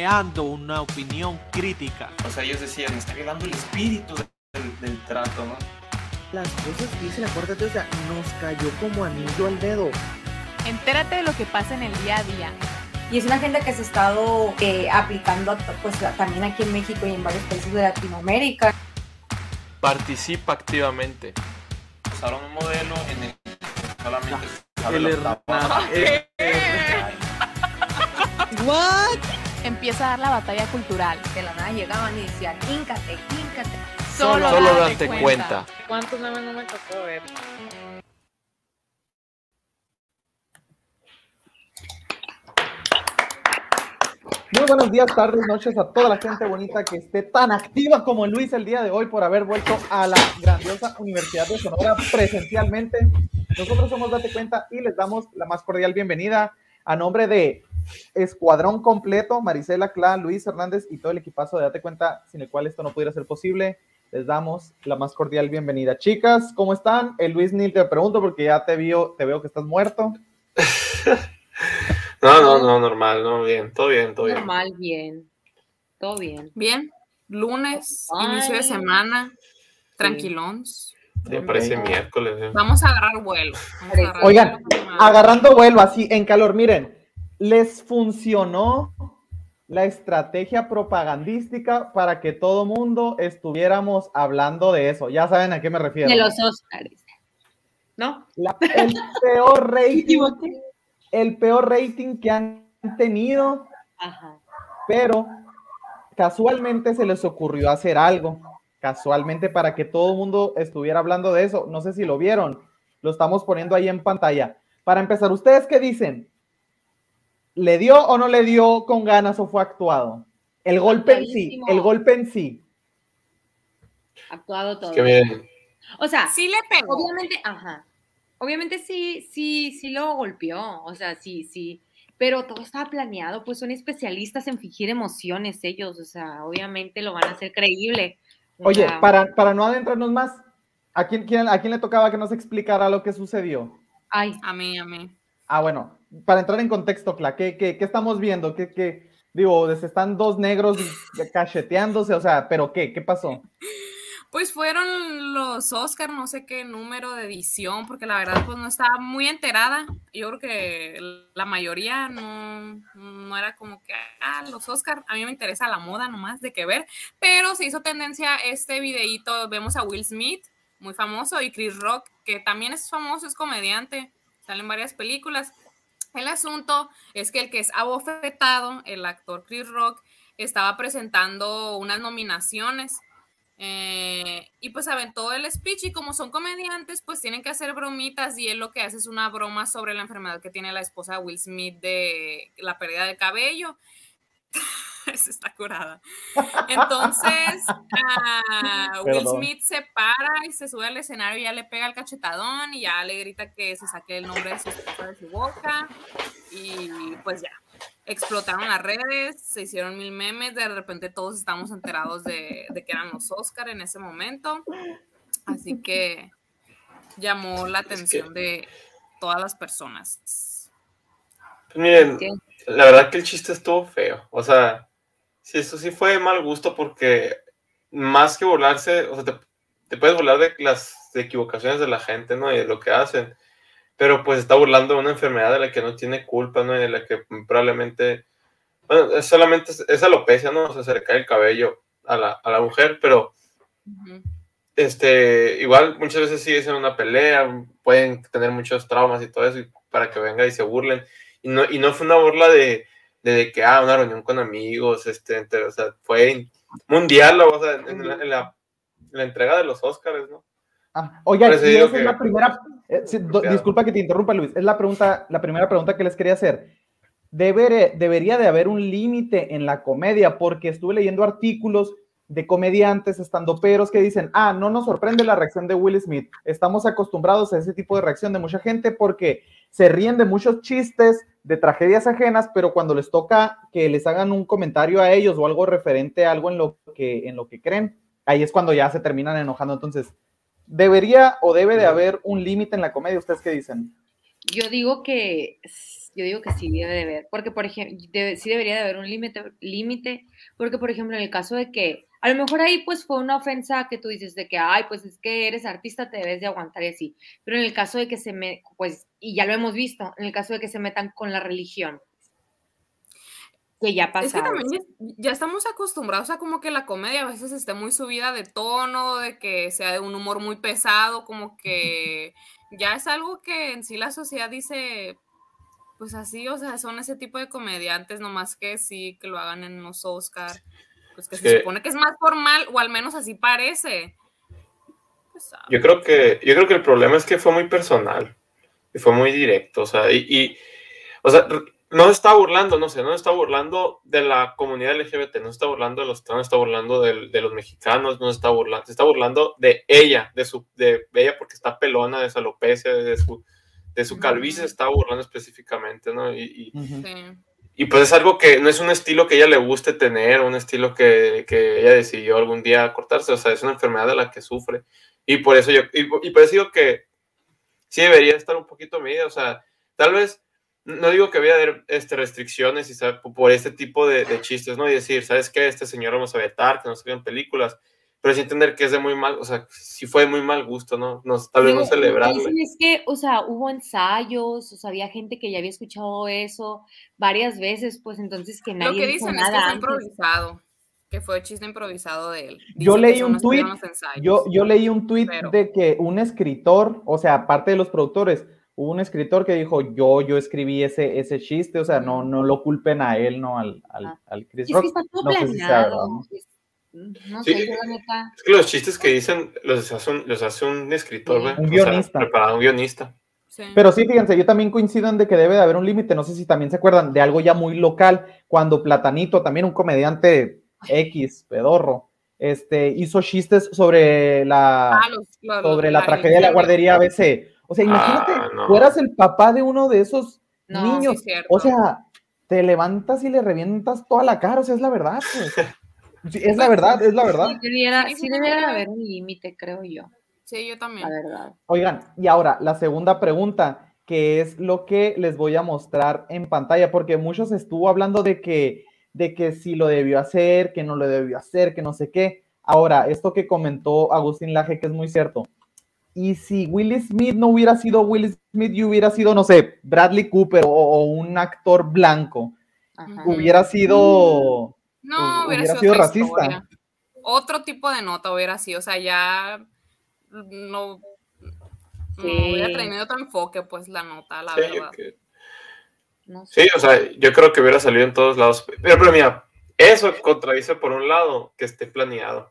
creando una opinión crítica. O sea, ellos decían, está quedando el espíritu del, del trato, ¿no? Las cosas que dice la Corte, o sea, nos cayó como anillo al dedo. Entérate de lo que pasa en el día a día. Y es una agenda que se ha estado eh, aplicando pues, también aquí en México y en varios países de Latinoamérica. Participa activamente. Usaron un modelo en el que solamente se sabe El la hermano. tapa. ¿What? Empieza a dar la batalla cultural. De la nada llegaban y decían, híncate, híncate. Solo, Solo date date cuenta. cuenta. ¿Cuántos memes no me tocó ver? Muy buenos días, tardes, noches a toda la gente bonita que esté tan activa como Luis el día de hoy por haber vuelto a la grandiosa Universidad de Sonora presencialmente. Nosotros somos Date Cuenta y les damos la más cordial bienvenida a nombre de Escuadrón Completo, Marisela Clá, Luis Hernández y todo el equipazo de Date Cuenta, sin el cual esto no pudiera ser posible. Les damos la más cordial bienvenida. Chicas, ¿cómo están? El Luis ni te pregunto porque ya te veo, te veo que estás muerto. No, no, no, normal, no, bien, todo bien, todo bien. Normal, bien. Todo bien. Bien, lunes, Ay. inicio de semana, tranquilons. Me parece miércoles. ¿eh? Vamos a agarrar vuelo. vamos a agarrar Oigan, vuelo agarrando vuelo así en calor, miren, les funcionó la estrategia propagandística para que todo mundo estuviéramos hablando de eso. Ya saben a qué me refiero. De los Oscars. ¿No? La- el peor rating, el peor rating que han tenido, Ajá. pero casualmente se les ocurrió hacer algo, casualmente para que todo el mundo estuviera hablando de eso. No sé si lo vieron, lo estamos poniendo ahí en pantalla. Para empezar, ¿ustedes qué dicen? ¿Le dio o no le dio con ganas o fue actuado? El golpe en sí, el golpe en sí. Actuado todo. Es que miren, O sea, Sí le pegó. obviamente, ajá. Obviamente sí, sí, sí lo golpeó. O sea, sí, sí. Pero todo estaba planeado, pues son especialistas en fingir emociones ellos. O sea, obviamente lo van a hacer creíble. Oye, para, para no adentrarnos más, ¿a quién, quién- ¿a quién le tocaba que nos explicara lo que sucedió? Ay, A mí, a mí. Ah, bueno, para entrar en contexto, Cla, ¿qué, estamos viendo? ¿Qué, qué, están dos negros cacheteándose, o sea, ¿pero qué? ¿Qué pasó? Pues fueron los Oscar, no sé qué número de edición, porque la verdad pues no estaba muy enterada. Yo creo que la mayoría no, era como que, ah, los Oscar, a mí me interesa la moda nomás de que ver, pero se hizo tendencia este videíto, vemos a Will Smith, muy famoso, y Chris Rock, que también es famoso, es comediante, sale en varias películas. El asunto es que el que es abofetado, el actor Chris Rock, estaba presentando unas nominaciones eh, y pues aventó el speech y como son comediantes, pues tienen que hacer bromitas y él lo que hace es una broma sobre la enfermedad que tiene la esposa de Will Smith de la pérdida de cabello. Esa está curada. Entonces, ah, Will. Smith se para y se sube al escenario y ya le pega el cachetadón y ya le grita que se saque el nombre de su de su boca y pues ya explotaron las redes, se hicieron mil memes, de repente todos estamos enterados de, de que eran los Oscar en ese momento, así que llamó la atención de todas las personas. pues miren, ¿Qué? la verdad que el chiste estuvo feo. O sea, sí, eso sí fue de mal gusto porque más que burlarse, o sea, te, te puedes burlar de las equivocaciones de la gente, ¿no? Y de lo que hacen. Pero pues está burlando de una enfermedad de la que no tiene culpa, ¿no? Y de la que probablemente, bueno, es solamente es, alopecia, ¿no? O sea, se le cae el cabello a la, a la mujer, pero este, igual muchas veces sí es en una pelea, pueden tener muchos traumas y todo eso, y para que venga y se burlen. Y no, y no fue una burla de, de, de que, ah, una reunión con amigos, este, entre- o sea, fue mundial, o sea, en, la, en la- en la entrega de los Oscars, ¿no? Ah, digo esa es que- la primera, eh, sí, do- disculpa que te interrumpa, Luis, es la pregunta, la primera pregunta que les quería hacer. Debe- debería de haber un límite en la comedia, porque estuve leyendo artículos de comediantes, estandoperos que dicen, ah, no nos sorprende la reacción de Will Smith, estamos acostumbrados a ese tipo de reacción de mucha gente porque se ríen de muchos chistes, de tragedias ajenas, pero cuando les toca que les hagan un comentario a ellos o algo referente a algo en lo que, en lo que creen, ahí es cuando ya se terminan enojando. Entonces, ¿debería o debe de haber un límite en la comedia? ¿Ustedes qué dicen? Yo digo que yo digo que sí debe de haber, porque por ejemplo, sí debería de haber un límite, límite, porque por ejemplo en el caso de que a lo mejor ahí pues fue una ofensa que tú dices de que ay pues es que eres artista te debes de aguantar y así, pero en el caso de que se me pues y ya lo hemos visto, en el caso de que se metan con la religión, que ya pasa. Es que también ya, estamos acostumbrados a como que la comedia a veces esté muy subida de tono, de que sea de un humor muy pesado, como que ya es algo que en sí la sociedad dice, pues así, o sea, son ese tipo de comediantes, nomás que sí, que lo hagan en los Oscar, pues que Es se que- supone que es más formal, o al menos así parece. Pues, ah, Yo creo que, yo creo que el problema es que fue muy personal y fue muy directo, o sea, y, y, o sea, no se está burlando, no sé, no se está burlando de la comunidad LGBT, no se está burlando de los no se está burlando del- de, los mexicanos, no se está burlando, se está burlando de ella, de su, de ella porque está pelona, de su alopecia, de su, de su calvicie, se está burlando específicamente, ¿no? Y, y- Ujú. sí. Y pues es algo que no es un estilo que ella le guste tener, un estilo que, que ella decidió algún día cortarse, o sea, es una enfermedad de la que sufre. Y por eso yo, y, y por eso digo que sí debería estar un poquito medida, o sea, tal vez, no digo que había haber este, restricciones y por- este tipo de, de chistes, ¿no? Y decir, ¿sabes qué? Este señor vamos a vetar, que no salgan películas, pero sí entender que es de muy mal, o sea, sí fue de muy mal gusto, ¿no? no tal vez no Digo, lo que celebrarle. dicen es que, o sea, hubo ensayos, o sea, había gente que ya había escuchado eso varias veces, pues entonces que Lo nadie que dijo dicen es que fue improvisado, que fue chiste improvisado de él. Yo Dicen que leí un no ensayos. Yo, yo leí un Pero- de que un escritor, o sea, aparte de los productores, hubo un escritor que dijo, yo, yo escribí ese, ese chiste, o sea, no, no lo culpen a él, no al, al, Ah. al Chris Es Rock. que está todo No sé si sea planeado. ¿No? Sí. sé, yo la neta. Es que los chistes que dicen los hace un, los hace un escritor, Sí. Un o sea, guionista. preparado, un guionista. Sí. Pero sí, fíjense, yo también coincido en de que debe de haber un límite. No sé si también se acuerdan de algo ya muy local, cuando Platanito, también un comediante X, pedorro, este, hizo chistes sobre la, Ah, los- sobre la tragedia de la guardería ABC. O sea, imagínate, Ah, no. fueras el papá de uno de esos No, niños. sí, o sea, te levantas y le revientas toda la cara, o sea, es la verdad. pues. Sí, es la verdad, es la verdad. Sí debiera, Sí, haber un límite, creo yo, Sí, yo también. la verdad. Oigan, y ahora la segunda pregunta, que es lo que les voy a mostrar en pantalla, porque muchos estuvo hablando de que, de que si lo debió hacer, que no lo debió hacer, que no sé qué. Ahora, esto que comentó Agustín Laje, que es muy cierto. Y si Will Smith no hubiera sido Will Smith y hubiera sido, no sé, Bradley Cooper o, o un actor blanco, Ajá. Hubiera sido... No, hu- hubiera, hubiera sido, racista. historia. Otro tipo de nota hubiera sido, o sea, ya no, no Sí. hubiera tenido otro enfoque, pues, la nota, la Sí, verdad. No sé. sí, o sea, yo creo que hubiera salido en todos lados. Pero, pero mira, eso contradice por un lado que esté planeado.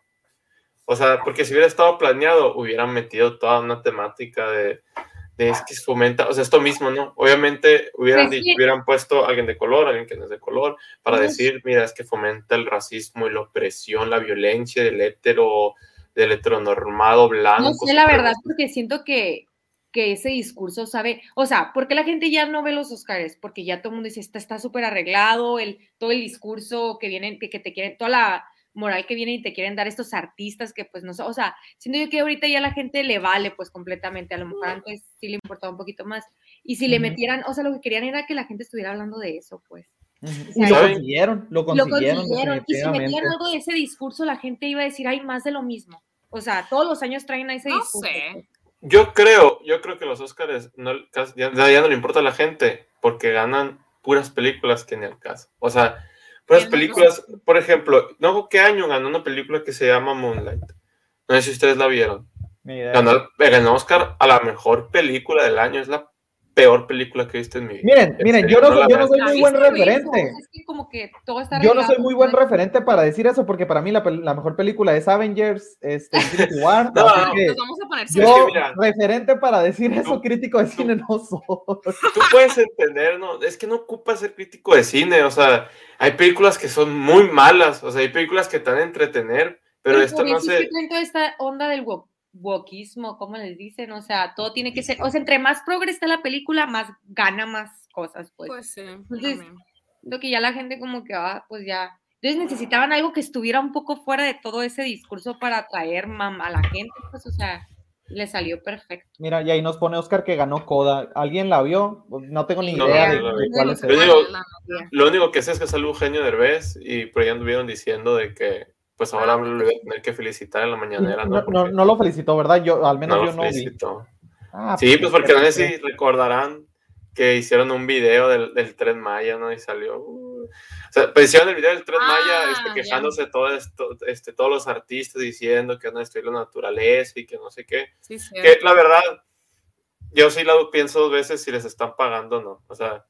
O sea, porque si hubiera estado planeado, hubieran metido toda una temática de, de es que fomenta, o sea, esto mismo, ¿no? Obviamente hubieran, Pues sí. hubieran puesto a alguien de color, alguien que no es de color, para decir, mira, es que fomenta el racismo y la opresión, la violencia del hetero, del heteronormado blanco. No sé la verdad, porque siento que, que ese discurso sabe, o sea, porque la gente ya no ve los Oscars, porque ya todo el mundo dice, está está súper arreglado, el, todo el discurso que vienen, que, que te quieren, toda la moral que viene y te quieren dar estos artistas que pues no sé, o sea, siento yo que ahorita ya la gente le vale pues completamente, a lo mejor antes sí le importaba un poquito más, y si le metieran, o sea, lo que querían era que la gente estuviera hablando de eso, pues. Ujú. sea, Y lo consiguieron, lo Lo consiguieron, y si metían algo de ese discurso, la gente iba a decir, hay más de lo mismo. O sea, todos los años traen a ese No discurso. sé. pues. Yo creo, yo creo que los Oscars no, ya, ya no le importa a la gente porque ganan puras películas que ni al caso. O sea, puras Tienes películas, por ejemplo, no qué año ganó una película que se llama Moonlight. No sé si ustedes la vieron. Ganó, ganó Oscar a la mejor película del año. Es la peor película que he visto en mi vida. Miren, En miren, yo no, soy- yo no soy ¿La muy buen referente. Es que como que todo está Yo no soy muy buen referente para decir eso, porque para mí la, mejor película es Avengers, este, Infinity War. No, así no, que Nos vamos a poner Es yo, que mira, referente para decir eso, tú- crítico de cine no soy. tú puedes entender, ¿no? Es que no ocupas ser crítico de cine, o sea, hay películas que son muy malas, o sea, hay películas que te van a entretener, pero esto por no toda esta onda del wokismo, como les dicen, o sea, todo tiene que ser, o sea, entre más progre está la película, más gana más cosas, pues. Pues sí. Entonces, también. Lo que ya la gente como que, ah, pues ya. Entonces necesitaban algo que estuviera un poco fuera de todo ese discurso para atraer mam- a la gente, pues, o sea, Le salió perfecto. Mira, y ahí nos pone Oscar que ganó Coda. ¿Alguien la vio? No tengo ni No, idea no, de, no, de no. cuál es. El- digo, Lo único que sé es que salió Eugenio Derbez y por ahí anduvieron diciendo de que pues ahora lo iba a tener que felicitar en la mañanera, ¿no? No, no, Porque no lo felicitó, ¿verdad? Yo, al menos no yo lo no vi. Ah, Sí, pues porque no sé si recordarán que hicieron un video del, del Tren Maya, ¿no? Y salió. uh, o sea, pues hicieron el video del Tren Ah, Maya este, quejándose todo esto, este, todos los artistas diciendo que a destruir la naturaleza y que no sé qué. Sí, sí. Que la verdad, yo sí lo pienso dos veces si les están pagando o no. O sea,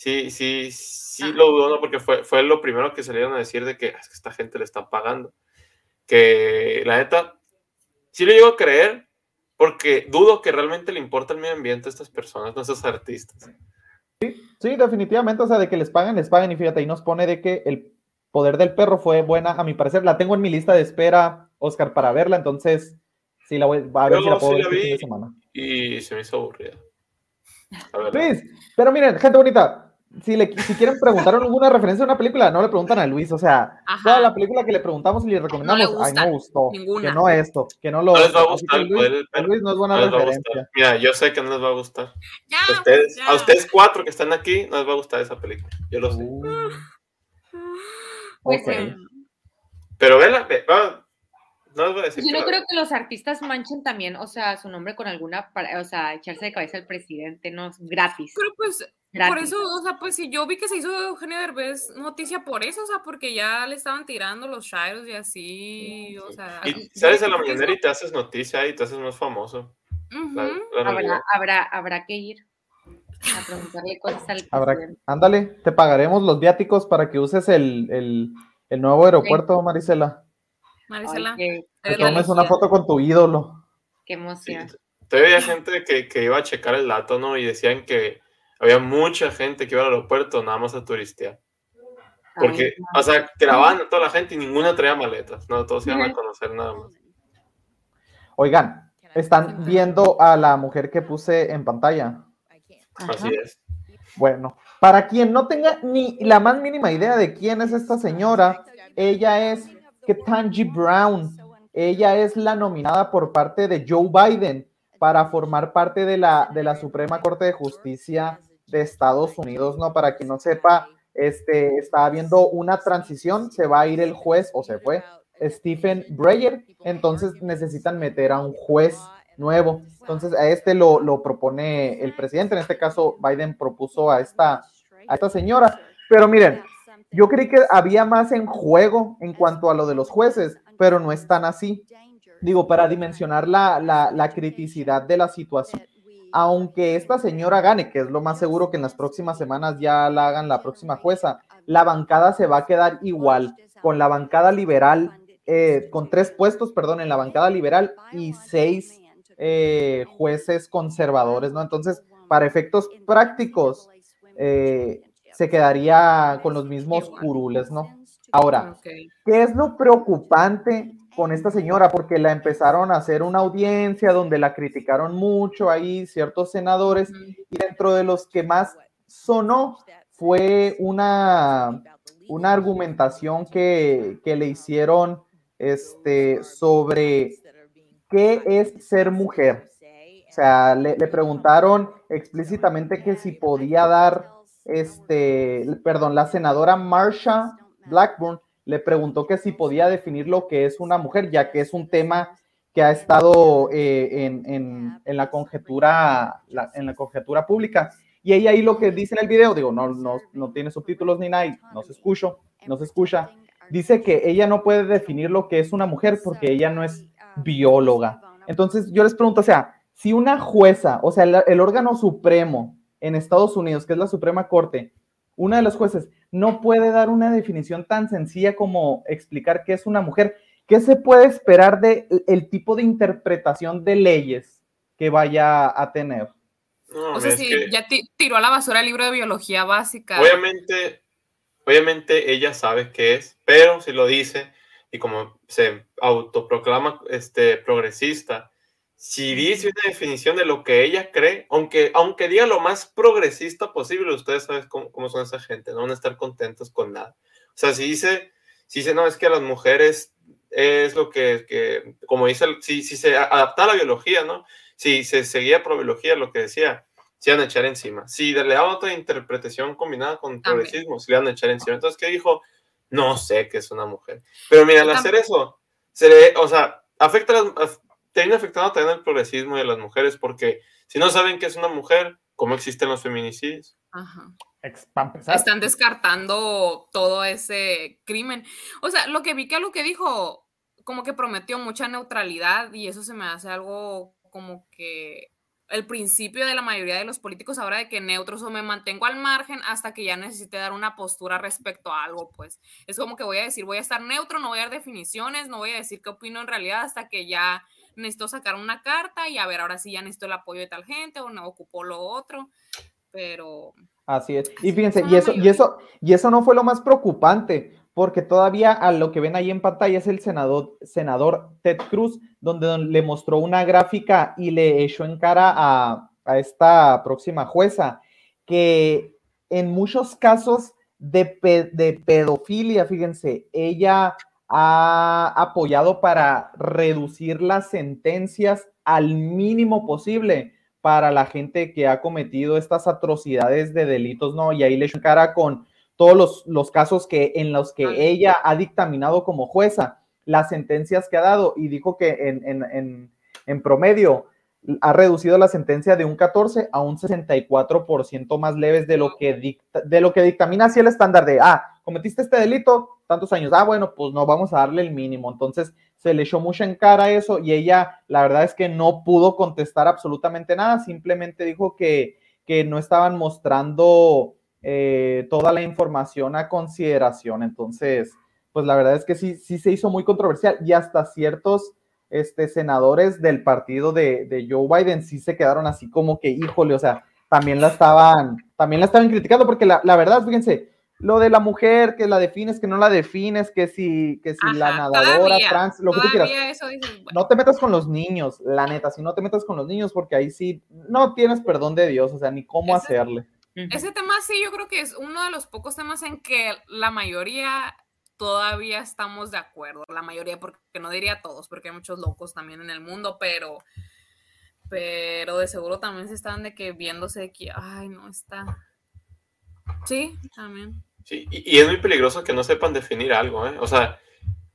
sí, sí, sí lo dudo, ¿no? Porque fue, fue lo primero que salieron a decir de que "Ah, es que esta gente le están pagando. Que la neta, sí lo llego a creer porque dudo que realmente le importa el medio ambiente a estas personas, no a estos artistas. Sí, definitivamente, o sea, de que les pagan, les pagan. Y fíjate, ahí nos pone de que el poder del perro fue buena, a mi parecer. La tengo en mi lista de espera, Oscar, para verla. Entonces, sí, la voy a ver Yo si la puedo sí ver la este fin vi. de semana. Y se me hizo aburrida. Luis, pero miren, gente bonita, si, le, si quieren preguntar alguna referencia a una película, no le preguntan a Luis, o sea, Ajá. toda la película que le preguntamos y le recomendamos, No le ay, no gustó, ninguna. que no esto, que no lo No les va a gustar Luis. Luis no es buena No les va a referencia. gustar. Mira, yo sé que no les va a gustar. Ya, A ustedes, ya. a ustedes cuatro que están aquí, no les va a gustar esa película. Yo lo sé. Uh, Pues, ok. eh, Pero vela, ve- va, no les voy a decir. Yo no creo que los artistas manchen también, o sea, su nombre con alguna, o sea, echarse de cabeza al presidente, no, es gratis. Pero pues, por eso, o sea, pues si yo vi que se hizo Eugenio Derbez noticia por eso, o sea, porque ya le estaban tirando los Shiros y así, o sea. Y sales a la mañanera y te haces noticia y te haces más famoso. La- la. Habrá, habrá, habrá que ir a preguntarle cosas al Habrá, ándale, te pagaremos los viáticos para que uses el, el, el nuevo aeropuerto, Marisela. Marisela, Ay, qué, Que eres la tomes una foto con tu ídolo. qué Sí, emoción. Todavía había gente que, que iba a checar el dato, ¿no? Y decían que había mucha gente que iba al aeropuerto nada más a turistear. Porque, Ay, o sea, grababan a toda la gente y ninguna traía maletas, ¿no? Todos iban a conocer nada más. Oigan, están viendo a la mujer que puse en pantalla. Ajá. Así es. Bueno, para quien no tenga ni la más mínima idea de quién es esta señora, ella es Ketanji Brown. Ella es la nominada por parte de Joe Biden para formar parte de la, de la Suprema Corte de Justicia de Estados Unidos, ¿no? Para quien no sepa, este, está habiendo una transición, se va a ir el juez, o se fue, Stephen Breyer, entonces necesitan meter a un juez nuevo. Entonces a este lo, lo propone el presidente, en este caso Biden propuso a esta, a esta señora. Pero miren, yo creí que había más en juego en cuanto a lo de los jueces, pero no es tan así. Digo, para dimensionar la, la, la criticidad de la situación. Aunque esta señora gane, que es lo más seguro que en las próximas semanas ya la hagan la próxima jueza, la bancada se va a quedar igual con la bancada liberal, eh, con tres puestos, perdón, en la bancada liberal y seis eh, jueces conservadores, ¿no? Entonces, para efectos prácticos, eh, se quedaría con los mismos curules, ¿no? Ahora. ¿qué es lo preocupante con esta señora? Porque la empezaron a hacer una audiencia donde la criticaron mucho ahí ciertos senadores y dentro de los que más sonó fue una, una argumentación que, que le hicieron este, sobre qué es ser mujer. O sea, le, le preguntaron explícitamente que si podía dar, este, perdón, la senadora Marsha Blackburn le preguntó que si podía definir lo que es una mujer, ya que es un tema que ha estado eh, en, en- la conjetura, en la conjetura pública. Y ella ahí lo que dice en el video, digo, no, no, no tiene subtítulos ni nada, no se escucha, no se escucha. Dice que ella no puede definir lo que es una mujer porque ella no es bióloga. Entonces yo les pregunto, o sea, si una jueza, o sea, el, el órgano supremo en Estados Unidos, que es la Suprema Corte, una de las jueces no puede dar una definición tan sencilla como explicar qué es una mujer, ¿qué se puede esperar de el tipo de interpretación de leyes que vaya a tener? No, O sea, si que ya ti- tiró a la basura el libro de biología básica. obviamente, obviamente ella sabe qué es, pero si lo dice y como se autoproclama este, progresista, si dice una definición de lo que ella cree, aunque, aunque diga lo más progresista posible, ustedes saben cómo, cómo son esa gente, no van a estar contentos con nada. O sea, si dice, si dice, no, es que las mujeres es lo que, que como dice, si, si se adaptara a la biología, ¿no? Si se seguía por biología, lo que decía, se iban a echar encima. Si le daban otra interpretación combinada con progresismo, se le iban a echar encima. Entonces, ¿qué dijo? No sé que es una mujer. Pero mira, al hacer eso, se le, o sea, afecta a las, termina afectando también al progresismo a las mujeres, porque si no saben que es una mujer, ¿cómo existen los feminicidios? Ajá. Están descartando todo ese crimen. O sea, lo que vi que lo que dijo, como que prometió mucha neutralidad y eso se me hace algo como que el principio de la mayoría de los políticos ahora de que neutros o me mantengo al margen hasta que ya necesite dar una postura respecto a algo, pues es como que voy a decir, voy a estar neutro, no voy a dar definiciones, no voy a decir qué opino en realidad hasta que ya necesito sacar una carta y a ver, ahora sí ya necesito el apoyo de tal gente o no ocupo lo otro, pero Así es. Y fíjense, y eso, y eso, y eso no fue lo más preocupante, porque todavía a lo que ven ahí en pantalla es el senador, senador Ted Cruz, donde don- le mostró una gráfica y le echó en cara a, a esta próxima jueza que en muchos casos de, pe- de pedofilia, fíjense, ella ha apoyado para reducir las sentencias al mínimo posible para la gente que ha cometido estas atrocidades de delitos, ¿no? Y ahí le echó en cara con todos los, los casos que, en los que Ah. ella ha dictaminado como jueza, las sentencias que ha dado, y dijo que en, en, en, en promedio ha reducido la sentencia de un 14 a un 64% más leves de lo que de lo que dictamina así el estándar de, ah, cometiste este delito, tantos años, ah, bueno, pues no vamos a darle el mínimo. Entonces se le echó mucho en cara eso y ella, la verdad es que no pudo contestar absolutamente nada, simplemente dijo que, que no estaban mostrando eh, toda la información a consideración. Entonces, pues la verdad es que sí, sí se hizo muy controversial y hasta ciertos este, senadores del partido de, de Joe Biden sí se quedaron así como que, híjole, o sea, también la estaban, también la estaban criticando porque la, la verdad, fíjense, lo de la mujer, que la defines, que no la defines, que si, que si la nadadora, todavía, trans, lo que tú quieras. todavía eso dices, bueno, No te metas con los niños, la neta, si no te metas con los niños, porque ahí sí no tienes perdón de Dios, o sea, ni cómo Ese- hacerle. Ese tema sí, yo creo que es uno de los pocos temas en que la mayoría todavía estamos de acuerdo. La mayoría, porque no diría todos, porque hay muchos locos también en el mundo, pero, pero de seguro también se están de que viéndose de que, ay, no está. Sí, también. Sí, y, es muy peligroso que no sepan definir algo, ¿eh? O sea,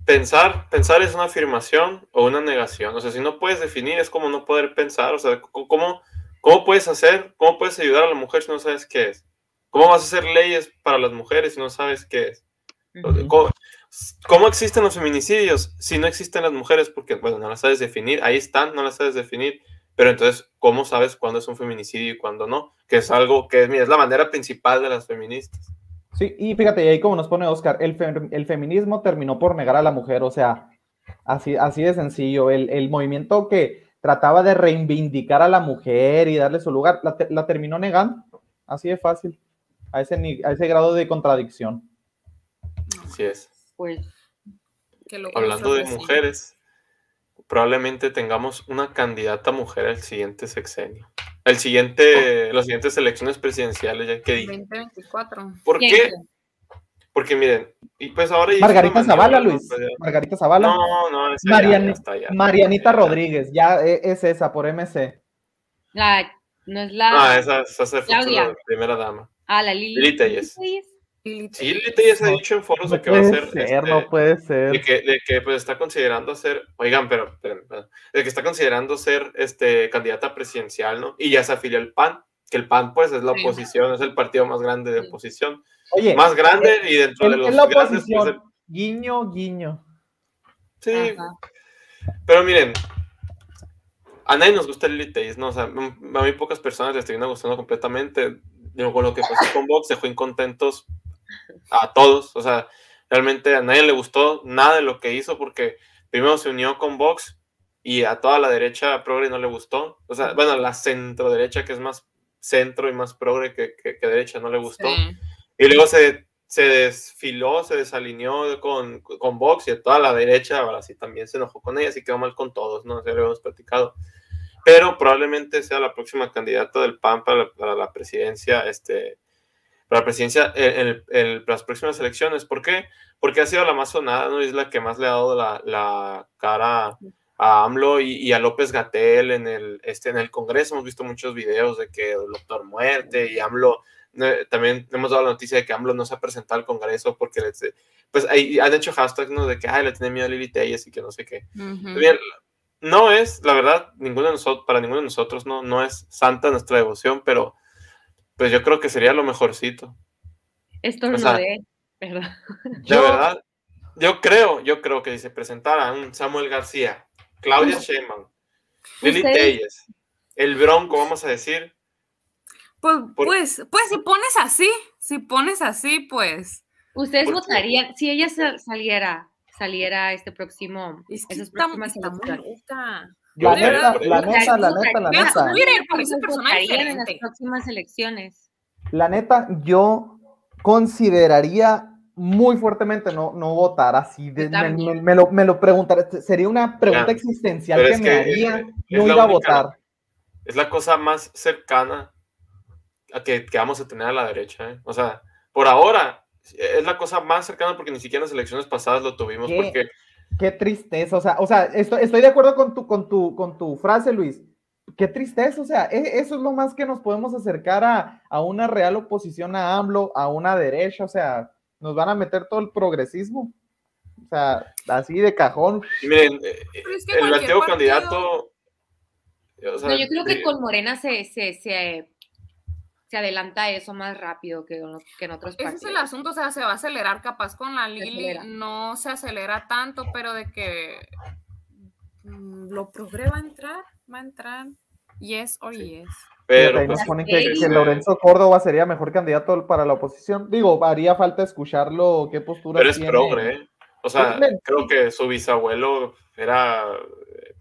pensar, pensar es una afirmación o una negación. O sea, si no puedes definir es como no poder pensar. O sea, ¿cómo, cómo puedes hacer, cómo puedes ayudar a la mujer si no sabes qué es? ¿Cómo vas a hacer leyes para las mujeres si no sabes qué es? ¿Cómo, cómo existen los feminicidios si no existen las mujeres? Porque, bueno, no las sabes definir, ahí están, no las sabes definir, pero entonces, ¿cómo sabes cuándo es un feminicidio y cuándo no? Que es algo que, mira, es la bandera principal de las feministas. Sí, y fíjate, y ahí como nos pone Oscar, el, fe- el feminismo terminó por negar a la mujer, o sea, así, así de sencillo. El, el movimiento que trataba de reivindicar a la mujer y darle su lugar, la, te- la terminó negando, así de fácil, a ese, ni- a ese grado de contradicción. Así es. Pues Hablando de mujeres, probablemente tengamos una candidata mujer al siguiente sexenio. El siguiente, las siguientes elecciones presidenciales, ya que dije. 2024. ¿Por ¿quién? qué? Porque miren, y pues ahora Margarita Zavala, ¿no? Luis, Pues Margarita Zavala. No, no, esa Marian- ya está, ya. Marianita Ya. Rodríguez, ya e- es esa, por MC. la, no es la. Ah, esa, esa es la primera dama. Ah, la Lili. Lili Telles. Telles. Sí, Lili Telles ha dicho en foros de que va a puede ser. ser, este, no puede ser. de que, de que pues está considerando ser, oigan, pero, esperen, de que está considerando ser este candidata presidencial, ¿no? Y ya se afilió al PAN, que el PAN pues es la Sí. oposición, es el partido más grande de oposición, Oye, más grande y dentro en, de los en la grandes, pues, el- guiño, guiño. sí, Ajá. pero miren, a nadie nos gusta Lili Telles, ¿no? O sea, a mí pocas personas les termina gustando completamente. Digo, con lo que pasó con Vox, dejó incontentos a todos. O sea, realmente a nadie le gustó nada de lo que hizo porque primero se unió con Vox y a toda la derecha progre no le gustó. O sea, bueno, la centro derecha, que es más centro y más progre que, que- que derecha, no le gustó. Sí. Y luego se, se desfiló, se desalineó con, con Vox y a toda la derecha, ahora sí también se enojó con ella, y quedó mal con todos, ¿no? Ya lo hemos platicado. Pero probablemente sea la próxima candidata del PAN para la, para la presidencia, este, para la presidencia en, el- en las próximas elecciones. ¿Por qué? Porque ha sido la más sonada, ¿no? Es la que más le ha dado la, la cara a AMLO y, y a López Gatel en el, este, en el Congreso. Hemos visto muchos videos de que el doctor muerte y AMLO, eh, también hemos dado la noticia de que AMLO no se ha presentado al Congreso porque, les- pues, ahí han hecho hashtags, ¿no? De que, ay, le tiene miedo a Lili Telles y que no sé qué. Ujú. Bien, no es, la verdad, ninguno de nosotros, para ninguno de nosotros no, no es santa nuestra devoción, pero pues yo creo que sería lo mejorcito. Esto lo sea, de, ¿verdad? De Yo- verdad, yo creo, yo creo que si se presentara un Samuel García, Claudia Sheinbaum, Lili Telles, el Bronco, vamos a decir, Pues, Por- pues, pues si pones así, si pones así, pues. Ustedes votarían, si ella sa- saliera, saliera este próximo, Es que esas está, próximas está muy. Loca. La verdad, neta, la neta, la neta, la neta. tú eres por ese ¿Ustedes personaje votarían en las próximas elecciones? La neta, yo consideraría muy fuertemente no, no votar así. de- Yo me, me- me lo, me lo preguntaré. Sería una pregunta Ya, existencial que es me que haría es- es no la ir a votar. es la cosa más cercana a que, que vamos a tener a la derecha. ¿eh? O sea, por ahora es la cosa más cercana porque ni siquiera en las elecciones pasadas lo tuvimos, ¿Qué? porque Qué tristeza. O sea, o sea estoy, estoy de acuerdo con tu, con, tu, con tu frase, Luis. Qué tristeza. O sea, e- eso es lo más que nos podemos acercar a, a una real oposición a AMLO, a una derecha. O sea, nos van a meter todo el progresismo. O sea, así de cajón. y miren, eh, Pero es que el antiguo partido- candidato... o sea, No, yo creo que con Morena se, se, se, se adelanta eso más rápido que, que en otros Ese es el asunto, o sea, se va a acelerar capaz con la Lili, no se acelera tanto, pero de que mm, lo progre va a entrar, va a entrar, yes or yes. Pero Ahí pues, nos ponen que, sí. que Lorenzo Córdoba sería mejor candidato para la oposición. Digo, haría falta escucharlo, qué postura pero es tiene. progre, ¿eh? O sea, Pues, creo que su bisabuelo era,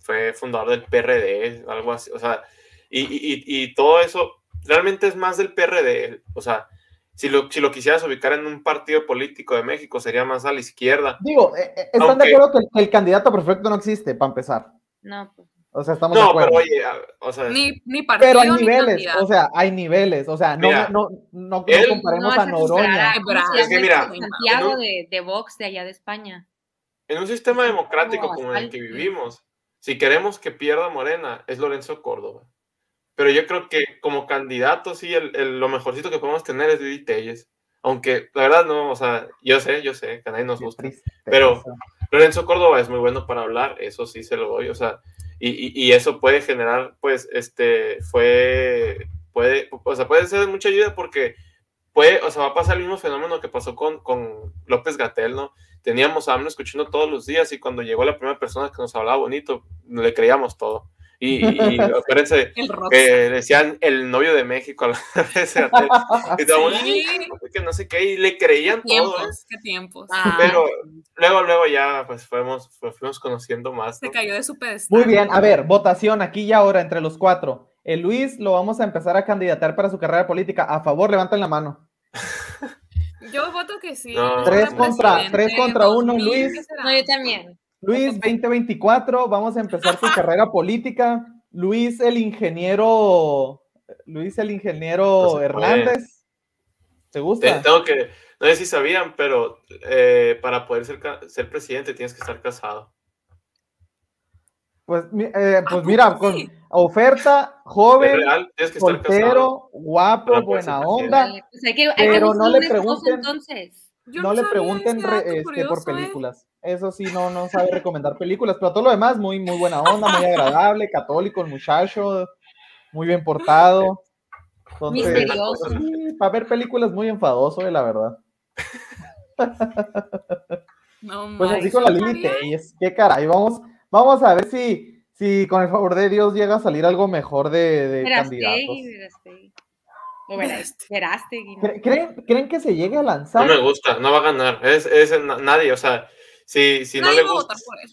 fue fundador del PRD, algo así, o sea, y, y- y todo eso realmente es más del PRD, o sea, si lo, si lo quisieras ubicar en un partido político de México, sería más a la izquierda. Digo, eh, eh, están Aunque- de acuerdo que el, que el candidato perfecto no existe, para empezar. No, pues. O sea, estamos de No, acuerdo. pero oye, o sea, Ni, ni partido, Pero hay ni niveles, candidato. o sea, hay niveles, o sea, no, Mira, no, no, no él- comparemos no a Noroña. a- ¿cómo se Es que mira, Santiago un- de, de Vox de allá de España. en un sistema democrático como como en el que vivimos, si queremos que pierda Morena, es Lorenzo Córdoba. Pero yo creo que como candidato, sí, el, el- lo mejorcito que podemos tener es Lili Telles. Aunque la verdad no, o sea, yo sé, yo sé, que a nadie nos gusta. Pero- Lorenzo Córdoba es muy bueno para hablar, eso sí se lo doy, o sea, y, y- y eso puede generar, pues, este, fue, puede, o sea, puede ser de mucha ayuda porque puede, o sea, va a pasar el mismo fenómeno que pasó con, con López Gatel, ¿no? Teníamos a AMLO escuchando todos los días y cuando llegó la primera persona que nos hablaba bonito, le creíamos todo. Y, y, acuérdense que decían el novio de México a la vez Gatel, y todo, Sí. que no sé qué, y le creían Qué todo, ¿eh? tiempos, qué tiempos. Ah, Pero luego, luego ya pues fuimos, pues, fuimos conociendo más. Se cayó de su pedestal. Muy bien, a ver, votación aquí y ahora entre los cuatro. El Luis lo vamos a empezar a candidatar para su carrera política. A favor, levanten la mano. Yo voto que sí. No. Tres contra- tres contra uno, 2000, Luis. No, yo también. Luis 2024, vamos a empezar tu carrera política. Luis el ingeniero, Luis el ingeniero No se puede. Hernández. ¿Te gusta? tengo que, no sé si sabían, pero eh, para poder ser, ser presidente tienes que estar casado. Pues, eh, ¿A pues poco mira, con oferta, joven, real, tienes que estar casado. soltero, guapo, buena onda. Pues hay que, hay Pero que no le pregunten- entonces. Yo no, le pregunten re- este, por ¿eh? películas. Eso sí, no, no sabe recomendar películas, pero todo lo demás, muy, muy buena onda, muy agradable, católico, el muchacho, muy bien portado. Entonces, Misterioso. sí, para ver películas muy enfadoso, eh, la verdad. No Pues así con la Lili sabía. Telles, qué caray, vamos, vamos a ver si, si con el favor de Dios llega a salir algo mejor de, de candidatos. O Verástegui, ¿no? ¿Cre- ¿Creen, ¿Creen que se llegue a No lanzar? me gusta, no va a ganar. Es, es na- nadie, o sea, si, si no le va a gusta. votar por él.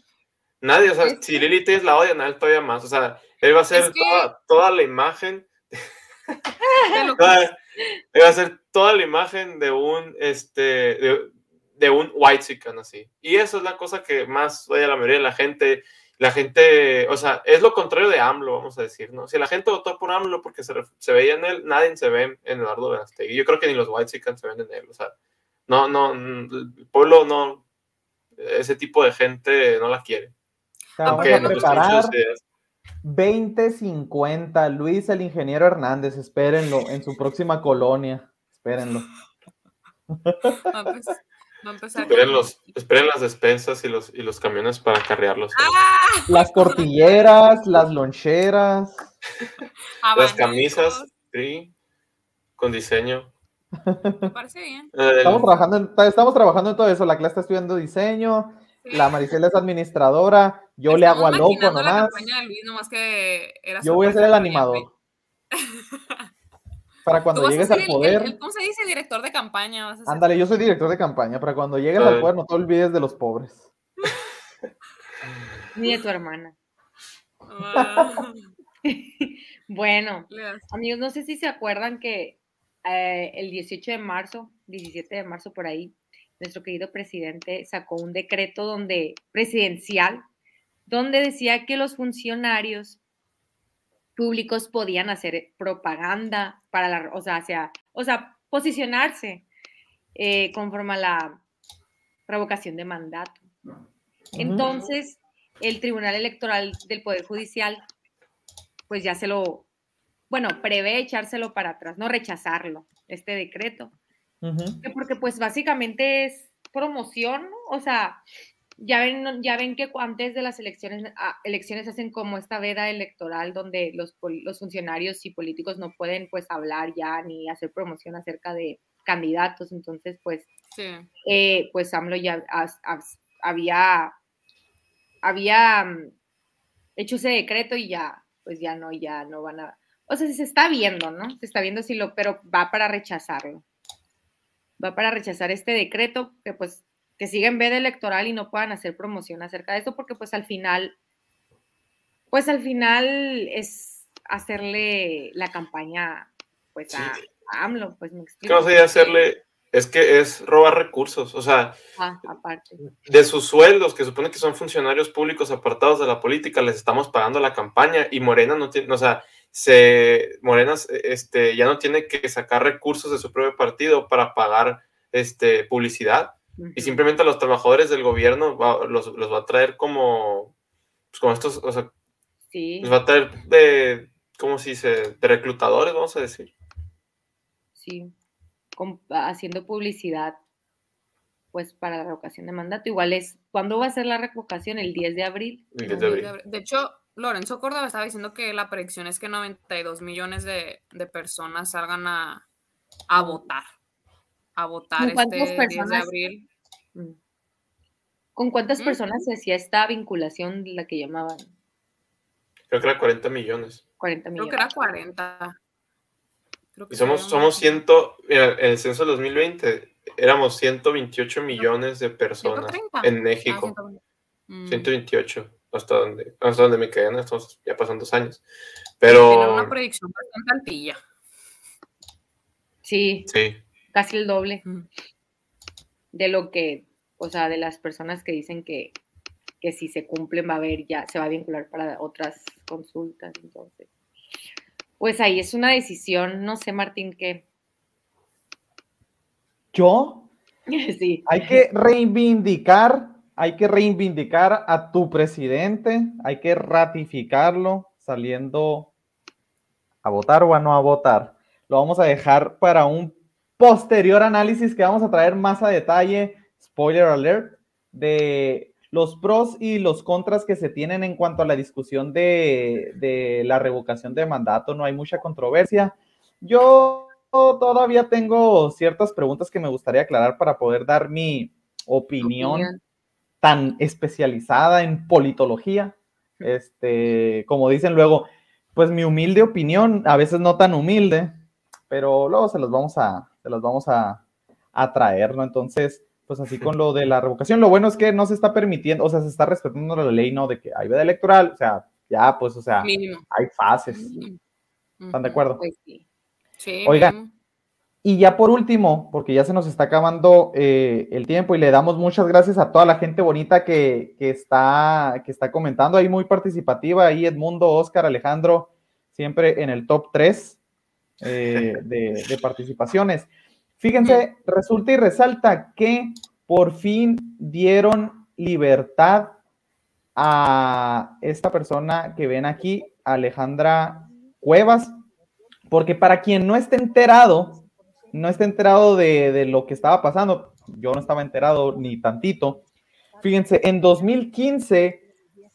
Nadie, o sea, Es si Lili Telles la odian a él todavía más. O sea, él va a ser Es que- toda, toda la imagen Toda- va a ser toda la imagen de un este de, de un white chicken así y eso es la cosa que más odia a la mayoría de la gente la gente, o sea, es lo contrario de AMLO, vamos a decir, ¿no? Si la gente votó por AMLO porque se, ref- se veía en él, nadie se ve en Eduardo Verástegui. Yo creo que ni los White se ven en él, o sea, no, no, el pueblo no, ese tipo de gente no la quiere. Vamos Aunque a preparar sus ideas. 2050. Luis, el ingeniero Hernández, espérenlo en su próxima colonia. Espérenlo. Va a empezar, va a empezar Esperen, los, esperen las despensas y los, y los camiones para acarrearlos. ¡Ah! Las tortilleras, las loncheras. Las camisas, sí, con diseño. Me parece bien. Estamos trabajando, en, estamos trabajando en todo eso. La clase está estudiando diseño. La Maricela es administradora. Yo le hago a Estamos loco la nomás. campaña de Luis, nomás que era Yo voy a ser el animador. Para cuando llegues al el- poder. el- el- ¿Cómo se dice? Director de campaña. Vas a ser. Ándale, yo soy director de campaña. Para cuando llegues al Ay. poder, no te olvides de los pobres. Ni de tu hermana. Ah, Bueno, amigos, no sé si se acuerdan que eh, el 18 de marzo, 17 de marzo por ahí, nuestro querido presidente sacó un decreto donde presidencial donde decía que los funcionarios públicos podían hacer propaganda para la, o sea, hacia- o sea posicionarse eh, conforme a la revocación de mandato. Entonces, el Tribunal Electoral del Poder Judicial, pues ya se lo, bueno, prevé echárselo para atrás, no rechazarlo, este decreto. Porque pues básicamente es promoción, ¿no? O sea, ya ven, ya ven que antes de las elecciones, ah, elecciones hacen como esta veda electoral donde los, los funcionarios y políticos no pueden pues hablar ya ni hacer promoción acerca de candidatos, entonces pues Sí. eh, pues AMLO ya había, había mm, hecho ese decreto y ya, pues ya no, ya no van a, o sea, se está viendo, ¿no? Se está viendo si lo, pero va para rechazarlo. Va para rechazar este decreto, que pues, que siga en veda electoral y no puedan hacer promoción acerca de esto, porque pues al final, pues al final es hacerle la campaña, pues a, Sí. a AMLO, pues me ¿Qué explico. no sería hacerle? Es que es robar recursos, o sea, Ah, aparte. de sus sueldos, que supone que son funcionarios públicos apartados de la política, les estamos pagando la campaña y Morena no tiene, o sea, se, Morena este, ya no tiene que sacar recursos de su propio partido para pagar este, publicidad y simplemente a los trabajadores del gobierno va- los, los va a traer como, pues como estos, o sea, Sí, los va a traer de, ¿cómo se dice? De reclutadores, vamos a decir. sí. con- haciendo publicidad, pues para la revocación de mandato. Igual es, ¿cuándo va a ser la revocación? El 10 de abril. el 10 de abril. De hecho, Lorenzo Córdoba estaba diciendo que la predicción es que 92 millones de, de personas salgan a, a votar. A votar ¿Con este cuántas 10 de personas? abril. Mm. ¿Con cuántas ¿Mm? personas se hacía esta vinculación, la que llamaban Creo que era 40 millones. 40 Creo millones? que era 40. Creo que Y somos, somos un- ciento, mira, en el censo del 2020 éramos 128 millones de personas 130. en Ah, México. 120. Mm. 128, hasta donde, hasta donde me quedé, ¿no? Estamos, ya pasan dos años. Pero una predicción bastante altilla. Sí, sí, casi el doble de lo que, o sea, de las personas que dicen que, que si se cumplen va a haber ya, se va a vincular para otras consultas, entonces. Pues ahí es una decisión, no sé, Martín, que Yo, sí. hay que reivindicar, hay que reivindicar a tu presidente, hay que ratificarlo saliendo a votar o a no a votar. Lo vamos a dejar para un posterior análisis que vamos a traer más a detalle, spoiler alert, de los pros y los contras que se tienen en cuanto a la discusión de, de la revocación de mandato. No hay mucha controversia. Yo todavía tengo ciertas preguntas que me gustaría aclarar para poder dar mi opinión, Opinión. tan especializada en politología. Este, como dicen luego, pues mi humilde opinión, a veces no tan humilde, pero luego se los vamos a, se los vamos a, a traer, ¿no? Entonces, pues así con lo de la revocación, lo bueno es que no se está permitiendo, o sea, se está respetando la ley, ¿no? De que hay veda electoral, o sea, ya, pues, o sea, Mínimo. hay fases. Mínimo. ¿Están de acuerdo? Pues sí. Sí, Oigan. mínimo. Y ya por último, porque ya se nos está acabando eh, el tiempo y le damos muchas gracias a toda la gente bonita que, que está, que está comentando ahí, muy participativa, ahí Edmundo, Oscar, Alejandro, siempre en el top 3 eh, de, de participaciones. Fíjense, resulta y resalta que por fin dieron libertad a esta persona que ven aquí, Alejandra Cuevas, porque para quien no esté enterado, no esté enterado de, de lo que estaba pasando, yo no estaba enterado ni tantito, fíjense, en 2015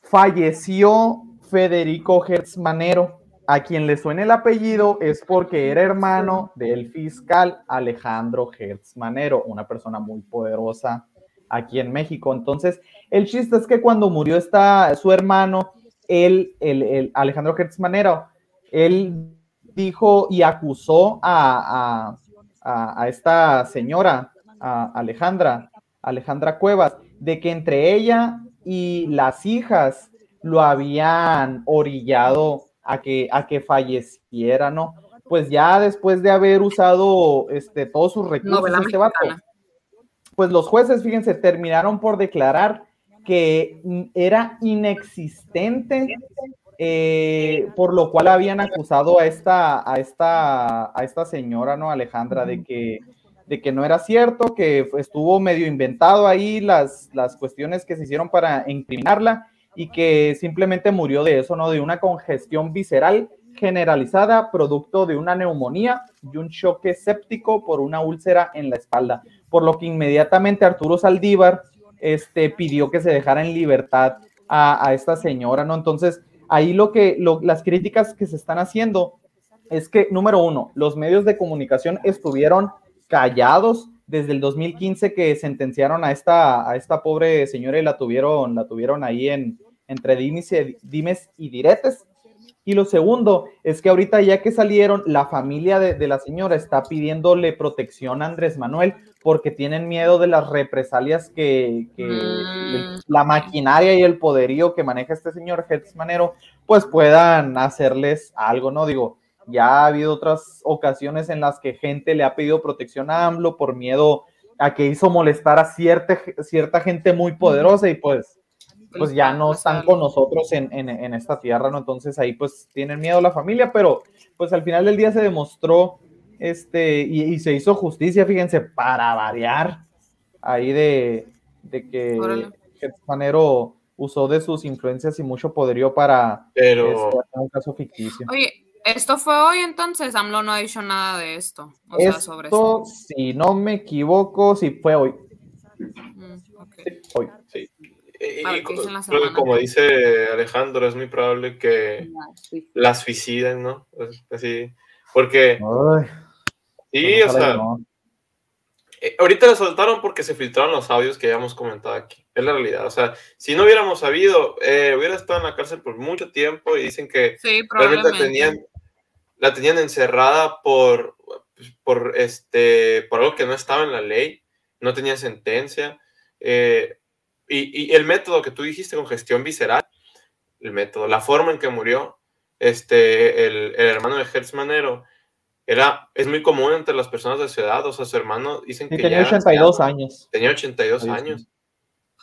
falleció Federico Hertzmanero, a quien le suene el apellido es porque era hermano del fiscal Alejandro Hertzmanero, una persona muy poderosa aquí en México. Entonces, el chiste es que cuando murió esta, su hermano, él, el, el Alejandro Hertzmanero, él dijo y acusó a, a, a, a esta señora, a Alejandra, Alejandra Cuevas, de que entre ella y las hijas lo habían orillado a que, a que falleciera, ¿no? Pues ya después de haber usado este, todos sus recursos, este vato, pues los jueces, fíjense, terminaron por declarar que era inexistente, eh, por lo cual habían acusado a esta, a esta, a esta señora, ¿no? Alejandra, de que, de que no era cierto, que estuvo medio inventado ahí las, las cuestiones que se hicieron para incriminarla y que simplemente murió de eso, ¿no? De una congestión visceral generalizada, producto de una neumonía y un choque séptico por una úlcera en la espalda, por lo que inmediatamente Arturo Saldívar este, pidió que se dejara en libertad a, esta señora, ¿no? Entonces, ahí lo que, las críticas que se están haciendo es que, número uno, los medios de comunicación estuvieron callados desde el 2015 que sentenciaron a esta, a esta pobre señora y la tuvieron, la tuvieron ahí en, entre dimes y, diretes. Y lo segundo es que ahorita ya que salieron, la familia de, de, la señora está pidiéndole protección a Andrés Manuel porque tienen miedo de las represalias que, que Mm. la maquinaria y el poderío que maneja este señor Manero, pues puedan hacerles algo, ¿no? Digo, ya ha habido otras ocasiones en las que gente le ha pedido protección a AMLO por miedo a que hizo molestar a cierta, cierta gente muy poderosa y pues pues ya no están con nosotros en, en, en, esta tierra, ¿no? Entonces ahí pues tienen miedo la familia, pero pues al final del día se demostró este y, y se hizo justicia, fíjense, para variar ahí de, de que Manero usó de sus influencias y mucho poderío para pero... este, hacer un caso ficticio. Oye, esto fue hoy entonces, AMLO no ha dicho nada de esto. O esto, sea, sobre esto. si no me equivoco, sí fue hoy. Mm, okay. sí, hoy. Sí. Y, y creo que como dice Alejandro, es muy probable que la suiciden, ¿no? Así, porque... Ay, sí, o sea... No. Eh, ahorita la soltaron porque se filtraron los audios que ya hemos comentado aquí. Es la realidad. O sea, si no hubiéramos sabido, eh, hubiera estado en la cárcel por mucho tiempo y dicen que sí, realmente la tenían, la tenían encerrada por, por, este, por algo que no estaba en la ley, no tenía sentencia. Eh, y, y, el método que tú dijiste con gestión visceral, el método, la forma en que murió este, el, el hermano de Hertz Manero, era, es muy común entre las personas de su edad, o sea, su hermano dicen que tenía ya, 82 ya, años. Tenía 82 sí, años. Sí.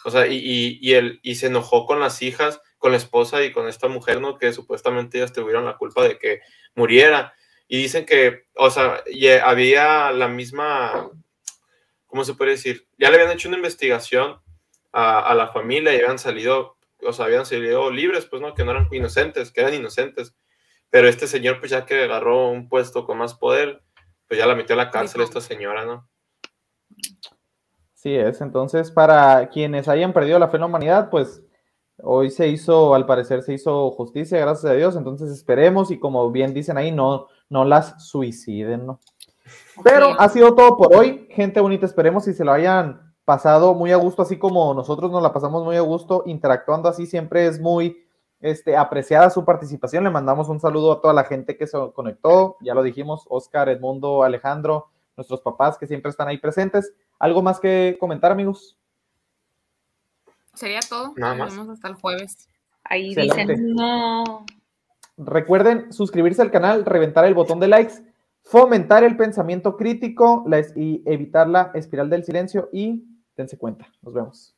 O sea, y, y, y, él, y se enojó con las hijas, con la esposa y con esta mujer, ¿no? Que supuestamente ellas tuvieron la culpa de que muriera. Y dicen que, o sea, había la misma, ¿cómo se puede decir? Ya le habían hecho una investigación a, a la familia y habían salido, o sea, habían salido libres, pues, ¿no? Que no eran inocentes, que eran inocentes pero este señor, pues ya que agarró un puesto con más poder, pues ya la metió a la cárcel esta señora, ¿no? Sí es, entonces para quienes hayan perdido la fe en la humanidad, pues hoy se hizo, al parecer se hizo justicia, gracias a Dios, entonces esperemos y como bien dicen ahí, no, no las suiciden, ¿no? Pero ha sido todo por hoy, gente bonita, esperemos si se lo hayan pasado muy a gusto, así como nosotros nos la pasamos muy a gusto, interactuando así siempre es muy este, apreciada su participación. Le mandamos un saludo a toda la gente que se conectó. Ya lo dijimos, Oscar, Edmundo, Alejandro, nuestros papás que siempre están ahí presentes. ¿Algo más que comentar, amigos? Sería todo. Nada más. Nos vemos hasta el jueves. Ahí Excelente. dicen no. Recuerden suscribirse al canal, reventar el botón de likes, fomentar el pensamiento crítico y evitar la espiral del silencio y dense cuenta. Nos vemos.